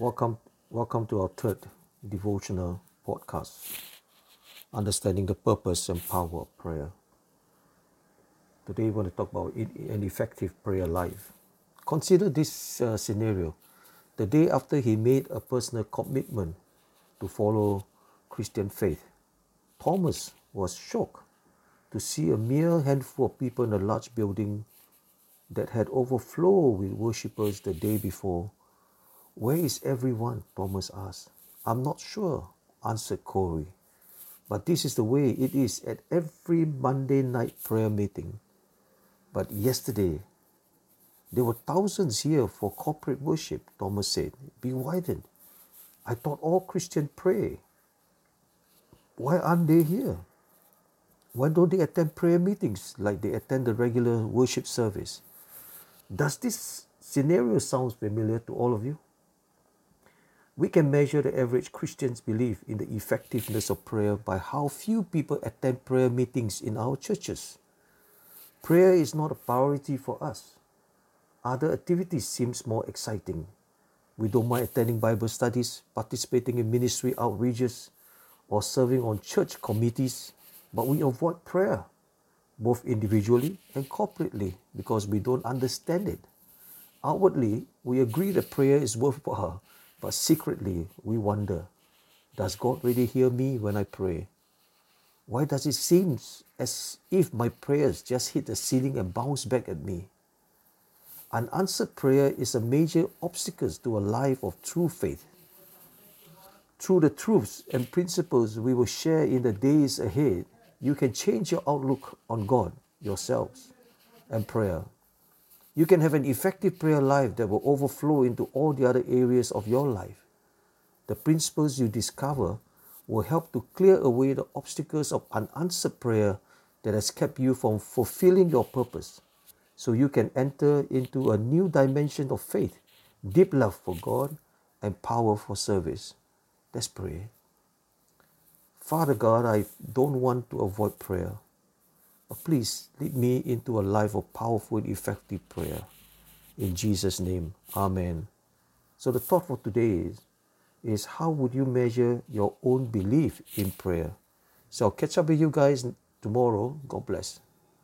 Welcome, welcome to our third devotional podcast, Understanding the Purpose and Power of Prayer. Today, we want to talk about an effective prayer life. Consider this uh, scenario the day after he made a personal commitment to follow Christian faith. Thomas was shocked to see a mere handful of people in a large building that had overflowed with worshippers the day before where is everyone? Thomas asked. I'm not sure, answered Corey. But this is the way it is at every Monday night prayer meeting. But yesterday, there were thousands here for corporate worship, Thomas said. Be widened. I thought all Christians pray. Why aren't they here? Why don't they attend prayer meetings like they attend the regular worship service? Does this scenario sound familiar to all of you? We can measure the average Christian's belief in the effectiveness of prayer by how few people attend prayer meetings in our churches. Prayer is not a priority for us. Other activities seems more exciting. We don't mind attending Bible studies, participating in ministry outreaches, or serving on church committees, but we avoid prayer, both individually and corporately, because we don't understand it. Outwardly, we agree that prayer is worthwhile but secretly, we wonder Does God really hear me when I pray? Why does it seem as if my prayers just hit the ceiling and bounce back at me? Unanswered prayer is a major obstacle to a life of true faith. Through the truths and principles we will share in the days ahead, you can change your outlook on God, yourselves, and prayer. You can have an effective prayer life that will overflow into all the other areas of your life. The principles you discover will help to clear away the obstacles of unanswered prayer that has kept you from fulfilling your purpose so you can enter into a new dimension of faith, deep love for God, and power for service. Let's pray. Father God, I don't want to avoid prayer. Please lead me into a life of powerful, effective prayer. In Jesus' name, Amen. So the thought for today is, is how would you measure your own belief in prayer? So I'll catch up with you guys tomorrow. God bless.